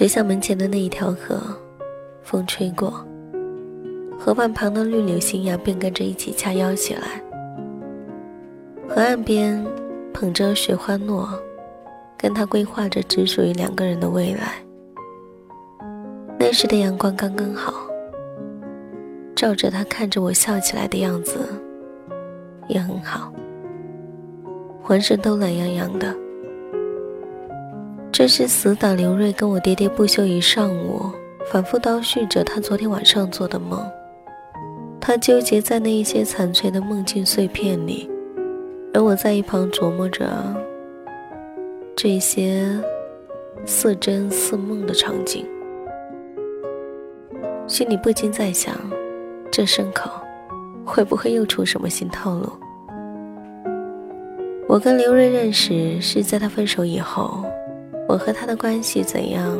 学校门前的那一条河，风吹过，河畔旁的绿柳新芽便跟着一起掐腰起来。河岸边捧着雪花诺，跟他规划着只属于两个人的未来。那时的阳光刚刚好，照着他看着我笑起来的样子，也很好，浑身都懒洋洋的。这是死党刘瑞跟我喋喋不休一上午，反复叨叙着他昨天晚上做的梦。他纠结在那一些残缺的梦境碎片里，而我在一旁琢磨着这些似真似梦的场景，心里不禁在想：这牲口会不会又出什么新套路？我跟刘瑞认识是在他分手以后。我和他的关系怎样？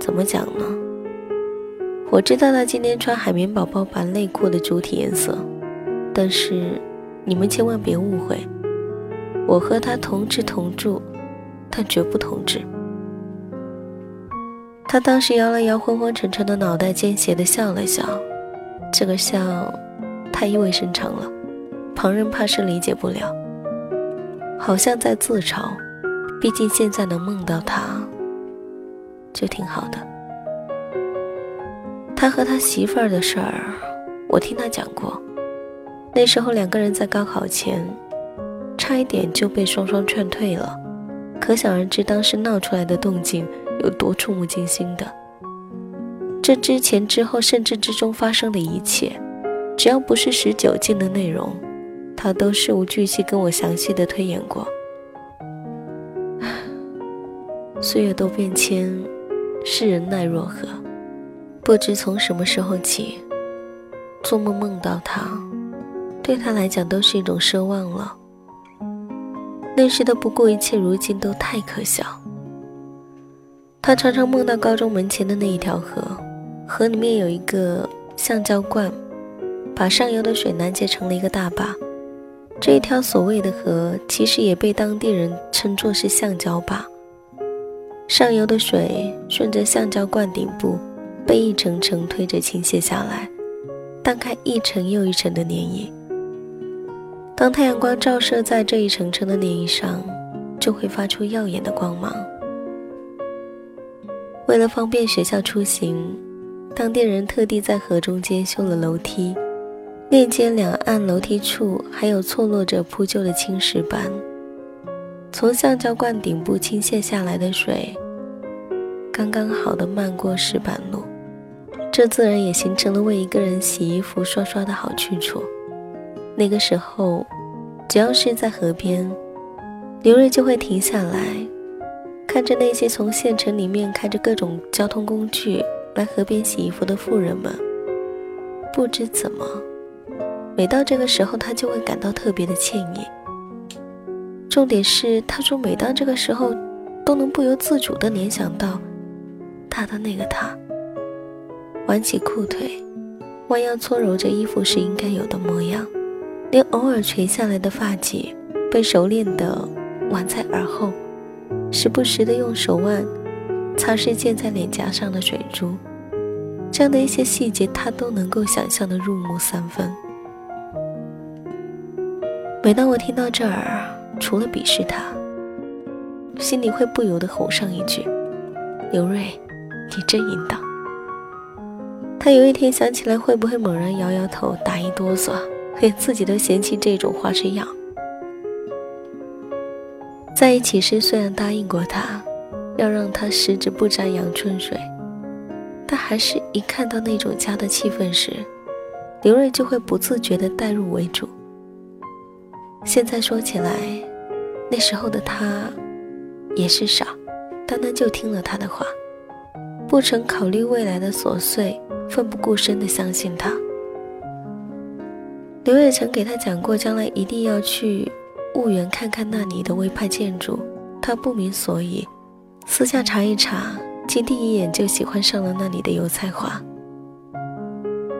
怎么讲呢？我知道他今天穿海绵宝宝版内裤的主体颜色，但是你们千万别误会，我和他同吃同住，但绝不同治。他当时摇了摇昏昏沉沉的脑袋，奸邪的笑了笑，这个笑太意味深长了，旁人怕是理解不了，好像在自嘲。毕竟现在能梦到他，就挺好的。他和他媳妇儿的事儿，我听他讲过。那时候两个人在高考前，差一点就被双双劝退了，可想而知当时闹出来的动静有多触目惊心的。这之前、之后，甚至之中发生的一切，只要不是十九禁的内容，他都事无巨细跟我详细的推演过。岁月都变迁，世人奈若何？不知从什么时候起，做梦梦到他，对他来讲都是一种奢望了。那时的不顾一切，如今都太可笑。他常常梦到高中门前的那一条河，河里面有一个橡胶罐，把上游的水拦截成了一个大坝。这一条所谓的河，其实也被当地人称作是橡胶坝。上游的水顺着橡胶罐顶部，被一层层推着倾泻下来，荡开一层又一层的涟漪。当太阳光照射在这一层层的涟漪上，就会发出耀眼的光芒。为了方便学校出行，当地人特地在河中间修了楼梯，链接两岸楼梯处还有错落着铺就的青石板。从橡胶罐顶部倾泻下来的水，刚刚好的漫过石板路，这自然也形成了为一个人洗衣服刷刷的好去处。那个时候，只要是在河边，刘瑞就会停下来，看着那些从县城里面开着各种交通工具来河边洗衣服的妇人们。不知怎么，每到这个时候，他就会感到特别的惬意。重点是，他说每当这个时候，都能不由自主地联想到他的那个他，挽起裤腿，弯腰搓揉着衣服时应该有的模样，连偶尔垂下来的发髻被熟练地挽在耳后，时不时地用手腕擦拭溅在脸颊上的水珠，这样的一些细节，他都能够想象得入木三分。每当我听到这儿，除了鄙视他，心里会不由得吼上一句：“刘瑞，你真淫荡。”他有一天想起来，会不会猛然摇摇头，打一哆嗦，连自己都嫌弃这种花痴样。在一起时，虽然答应过他，要让他十指不沾阳春水，但还是一看到那种家的气氛时，刘瑞就会不自觉地代入为主。现在说起来，那时候的他也是傻，单单就听了他的话，不曾考虑未来的琐碎，奋不顾身的相信他。刘也曾给他讲过，将来一定要去婺源看看那里的徽派建筑，他不明所以，私下查一查，竟第一眼就喜欢上了那里的油菜花。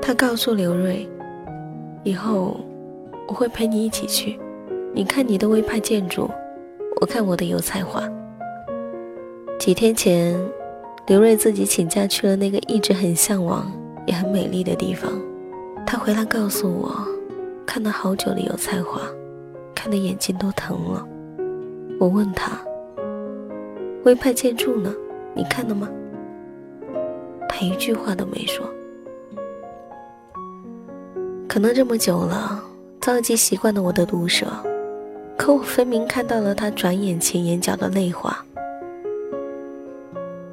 他告诉刘瑞，以后我会陪你一起去。你看你的徽派建筑，我看我的油菜花。几天前，刘瑞自己请假去了那个一直很向往也很美丽的地方。他回来告诉我，看了好久的有才华，看的眼睛都疼了。我问他：“徽派建筑呢？你看了吗？”他一句话都没说。可能这么久了，早已经习惯了我的毒舌，可我分明看到了他转眼前眼角的泪花。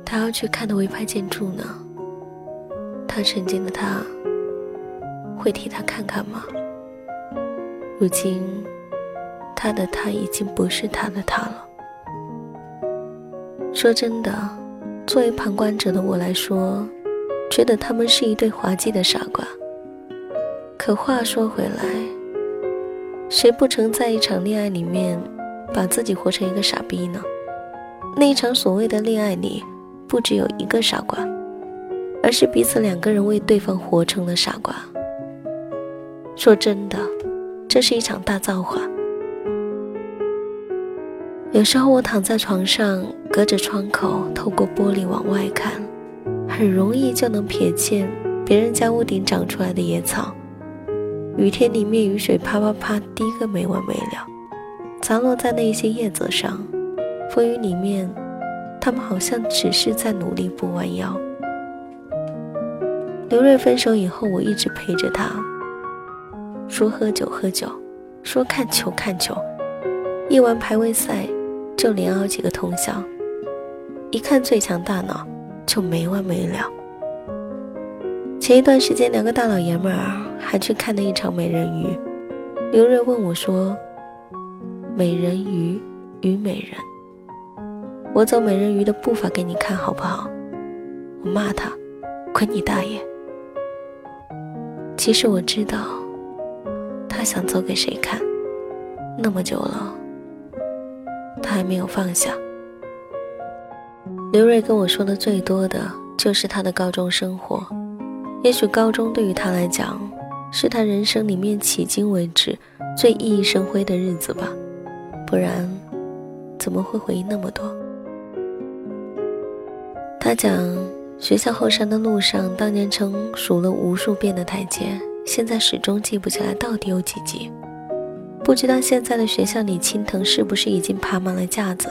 他要去看的微派建筑呢？他曾经的他，会替他看看吗？如今，他的他已经不是他的他了。说真的，作为旁观者的我来说，觉得他们是一对滑稽的傻瓜。可话说回来，谁不曾在一场恋爱里面把自己活成一个傻逼呢？那一场所谓的恋爱里，不只有一个傻瓜，而是彼此两个人为对方活成了傻瓜。说真的，这是一场大造化。有时候我躺在床上，隔着窗口，透过玻璃往外看，很容易就能瞥见别人家屋顶长出来的野草。雨天里面，雨水啪啪啪滴个没完没了，砸落在那些叶子上。风雨里面，他们好像只是在努力不弯腰。刘瑞分手以后，我一直陪着他，说喝酒喝酒，说看球看球，一玩排位赛就连熬几个通宵，一看《最强大脑》就没完没了。前一段时间，两个大老爷们儿。还去看了一场美人鱼，刘瑞问我说：“美人鱼与美人，我走美人鱼的步伐给你看好不好？”我骂他：“滚你大爷！”其实我知道，他想走给谁看？那么久了，他还没有放下。刘瑞跟我说的最多的就是他的高中生活，也许高中对于他来讲。是他人生里面迄今为止最熠熠生辉的日子吧，不然怎么会回忆那么多？他讲学校后山的路上，当年曾数了无数遍的台阶，现在始终记不起来到底有几级。不知道现在的学校里青藤是不是已经爬满了架子？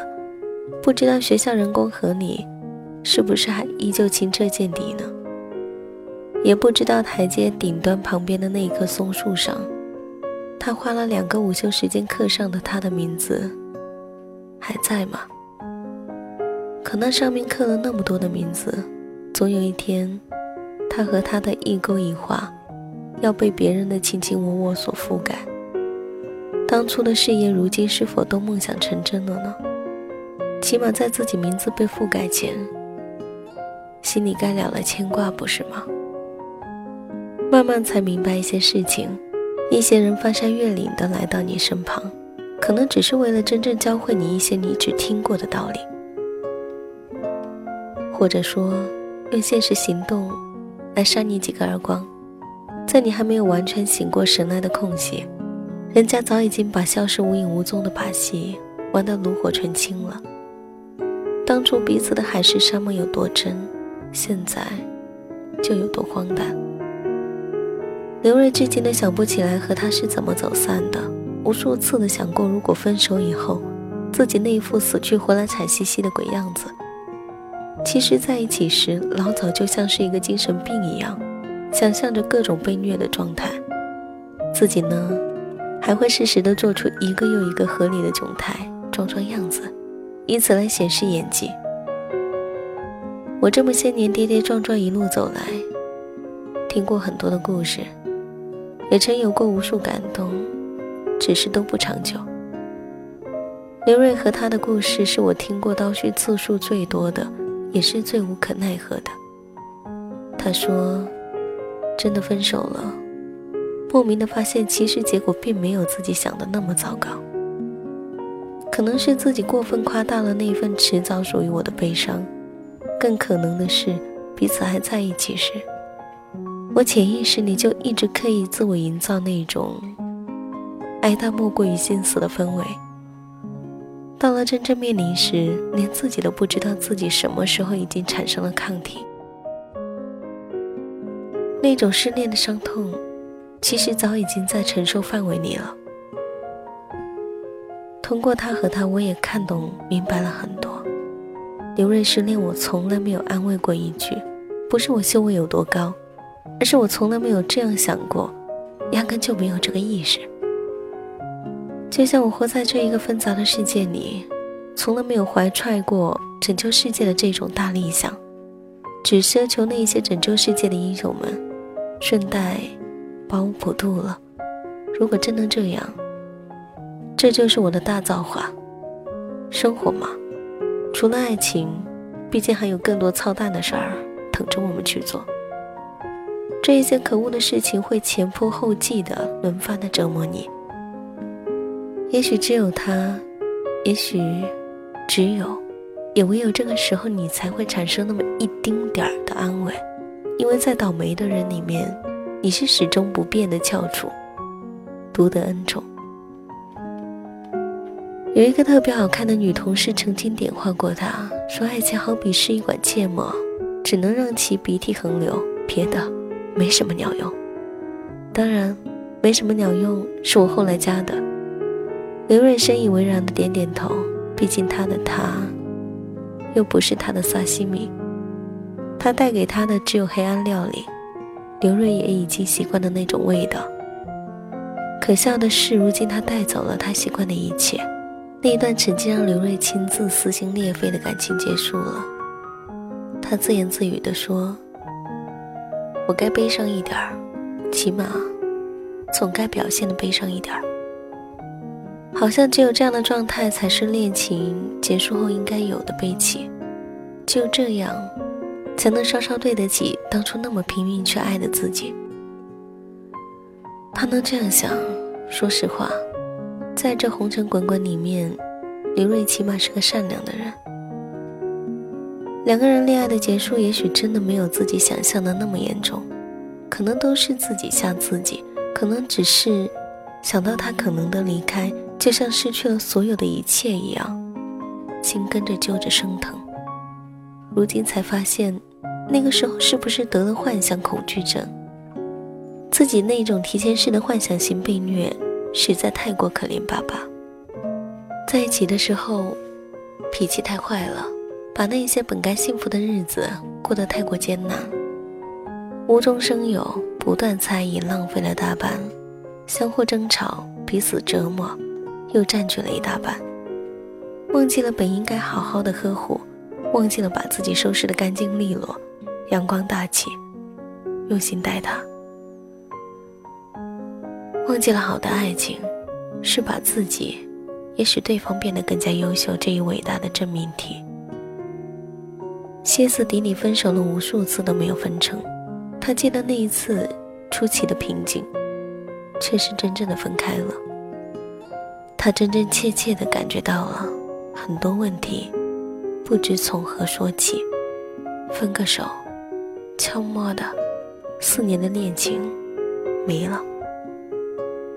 不知道学校人工河里是不是还依旧清澈见底呢？也不知道台阶顶端旁边的那一棵松树上，他花了两个午休时间刻上的他的名字，还在吗？可那上面刻了那么多的名字，总有一天，他和他的一勾一画，要被别人的卿卿我我所覆盖。当初的誓言，如今是否都梦想成真了呢？起码在自己名字被覆盖前，心里该了了牵挂，不是吗？慢慢才明白一些事情，一些人翻山越岭的来到你身旁，可能只是为了真正教会你一些你只听过的道理，或者说用现实行动来扇你几个耳光，在你还没有完全醒过神来的空隙，人家早已经把消失无影无踪的把戏玩得炉火纯青了。当初彼此的海誓山盟有多真，现在就有多荒诞。刘瑞至今都想不起来和他是怎么走散的，无数次的想过，如果分手以后，自己那一副死去活来惨兮兮的鬼样子。其实在一起时，老早就像是一个精神病一样，想象着各种被虐的状态。自己呢，还会适时的做出一个又一个合理的窘态，装装样子，以此来显示演技。我这么些年跌跌撞撞一路走来，听过很多的故事。也曾有过无数感动，只是都不长久。刘瑞和他的故事是我听过倒叙次数最多的，也是最无可奈何的。他说：“真的分手了，莫名的发现，其实结果并没有自己想的那么糟糕。可能是自己过分夸大了那份迟早属于我的悲伤，更可能的是彼此还在一起时。”我潜意识里就一直刻意自我营造那种爱他莫过于心死的氛围，到了真正面临时，连自己都不知道自己什么时候已经产生了抗体。那种失恋的伤痛，其实早已经在承受范围里了。通过他和他，我也看懂明白了很多。刘瑞失恋，我从来没有安慰过一句，不是我修为有多高，而是我从来没有这样想过，压根就没有这个意识。就像我活在这一个纷杂的世界里，从来没有怀揣过拯救世界的这种大理想，只奢求那些拯救世界的英雄们，顺带把我普渡了。如果真能这样，这就是我的大造化。生活嘛，除了爱情，毕竟还有更多操蛋的事儿等着我们去做。这一些可恶的事情会前仆后继的轮番的折磨你。也许只有他，也许只有，也唯有这个时候，你才会产生那么一丁点儿的安慰，因为在倒霉的人里面，你是始终不变的翘楚，独得恩宠。有一个特别好看的女同事曾经点化过他，说：“爱情好比是一管芥末，只能让其鼻涕横流，别的没什么鸟用。”当然，没什么鸟用是我后来加的。刘瑞深以为然的点点头，毕竟他的他，又不是他的萨西米，他带给他的只有黑暗料理。刘瑞也已经习惯了那种味道。可笑的是，如今他带走了他习惯的一切，那一段曾经让刘瑞亲自撕心裂肺的感情结束了。他自言自语地说：“我该悲伤一点儿，起码，总该表现的悲伤一点儿。”好像只有这样的状态，才是恋情结束后应该有的悲戚。只有这样，才能稍稍对得起当初那么拼命去爱的自己。他能这样想，说实话，在这红尘滚滚里面，刘瑞起码是个善良的人。两个人恋爱的结束，也许真的没有自己想象的那么严重，可能都是自己吓自己，可能只是想到他可能的离开。就像失去了所有的一切一样，心跟着揪着生疼。如今才发现，那个时候是不是得了幻想恐惧症？自己那种提前式的幻想型被虐，实在太过可怜巴巴。在一起的时候，脾气太坏了，把那些本该幸福的日子过得太过艰难。无中生有，不断猜疑，浪费了大半，相互争吵，彼此折磨。又占据了一大半，忘记了本应该好好的呵护，忘记了把自己收拾的干净利落、阳光大气，用心待他，忘记了好的爱情是把自己也使对方变得更加优秀这一伟大的真命题。歇斯底里分手了无数次都没有分成，他记得那一次出奇的平静，却是真正的分开了。他真真切切地感觉到了很多问题，不知从何说起。分个手，悄摸的，四年的恋情没了。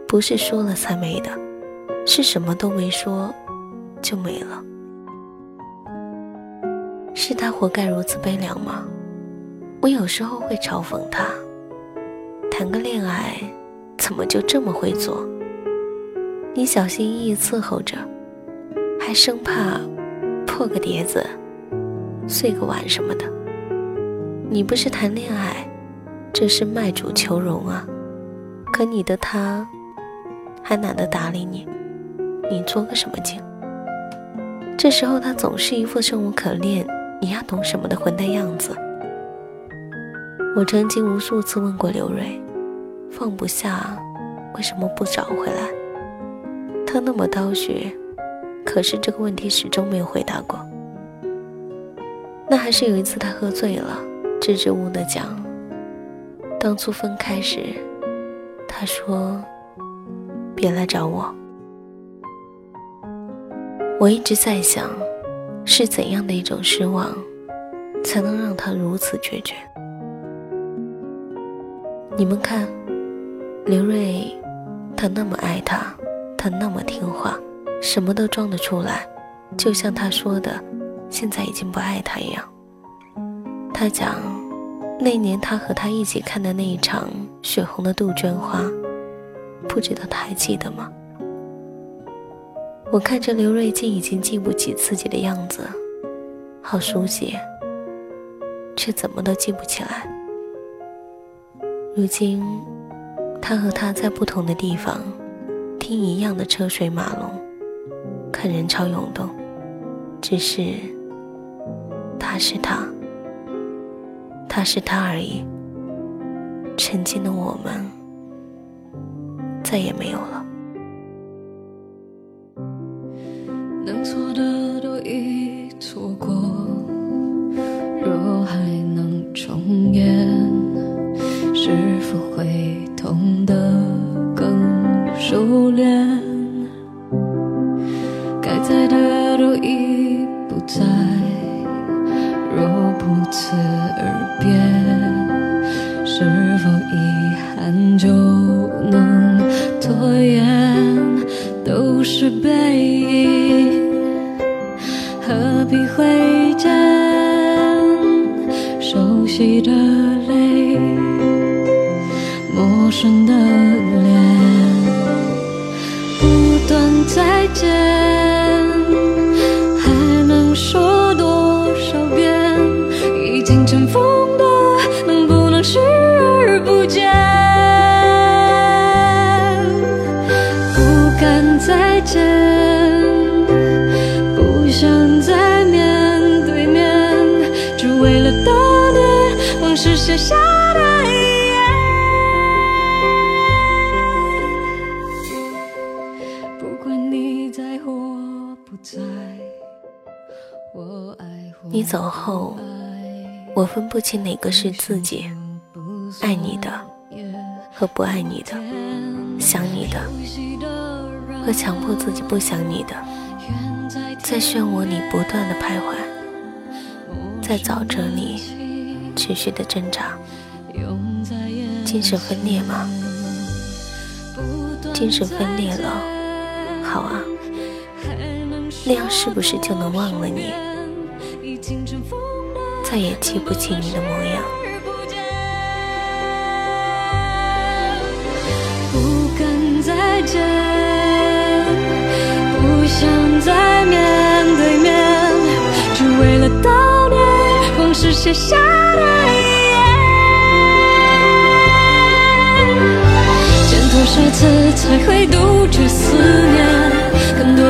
不是说了才没的，是什么都没说就没了。是他活该如此悲凉吗？我有时候会嘲讽他，谈个恋爱怎么就这么会做？你小心翼翼伺候着，还生怕破个碟子、碎个碗什么的。你不是谈恋爱，这是卖主求荣啊！可你的他还懒得搭理你，你做个什么劲？这时候他总是一副生无可恋、你呀懂什么的混蛋样子。我曾经无数次问过刘瑞，放不下，为什么不找回来？他那么刀学，可是这个问题始终没有回答过。那还是有一次他喝醉了，支支吾吾的讲，当初分开时，他说：“别来找我。”我一直在想，是怎样的一种失望，才能让他如此决绝？你们看，刘瑞，他那么爱他。他那么听话，什么都装得出来，就像他说的，现在已经不爱他一样。他讲，那年他和他一起看的那一场血红的杜鹃花，不知道他还记得吗？我看着刘瑞静已经记不起自己的样子，好熟悉，却怎么都记不起来。如今，他和他在不同的地方，听一样的车水马龙，看人潮涌动，只是他是他，他是他而已。曾经的我们，再也没有了。熟悉的泪，陌生的你走后，我分不清哪个是自己，爱你的和不爱你的，想你的和强迫自己不想你的。在漩涡里不断的徘徊，在沼泽里持续的挣扎。精神分裂吗？精神分裂了，好啊，那样是不是就能忘了你，再也记不起你的模样？不敢再见，不想再面对面，只。为了悼念往事写下的遗言，见多少次才会杜绝思念？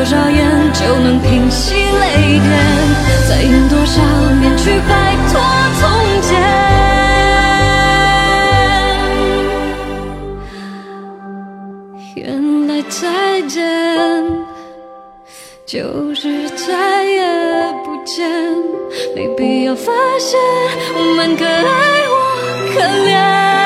多少眼就能平息泪点？再用多少年去摆脱从前？原来再见就是再也不见。没必要发现我们可爱或可怜。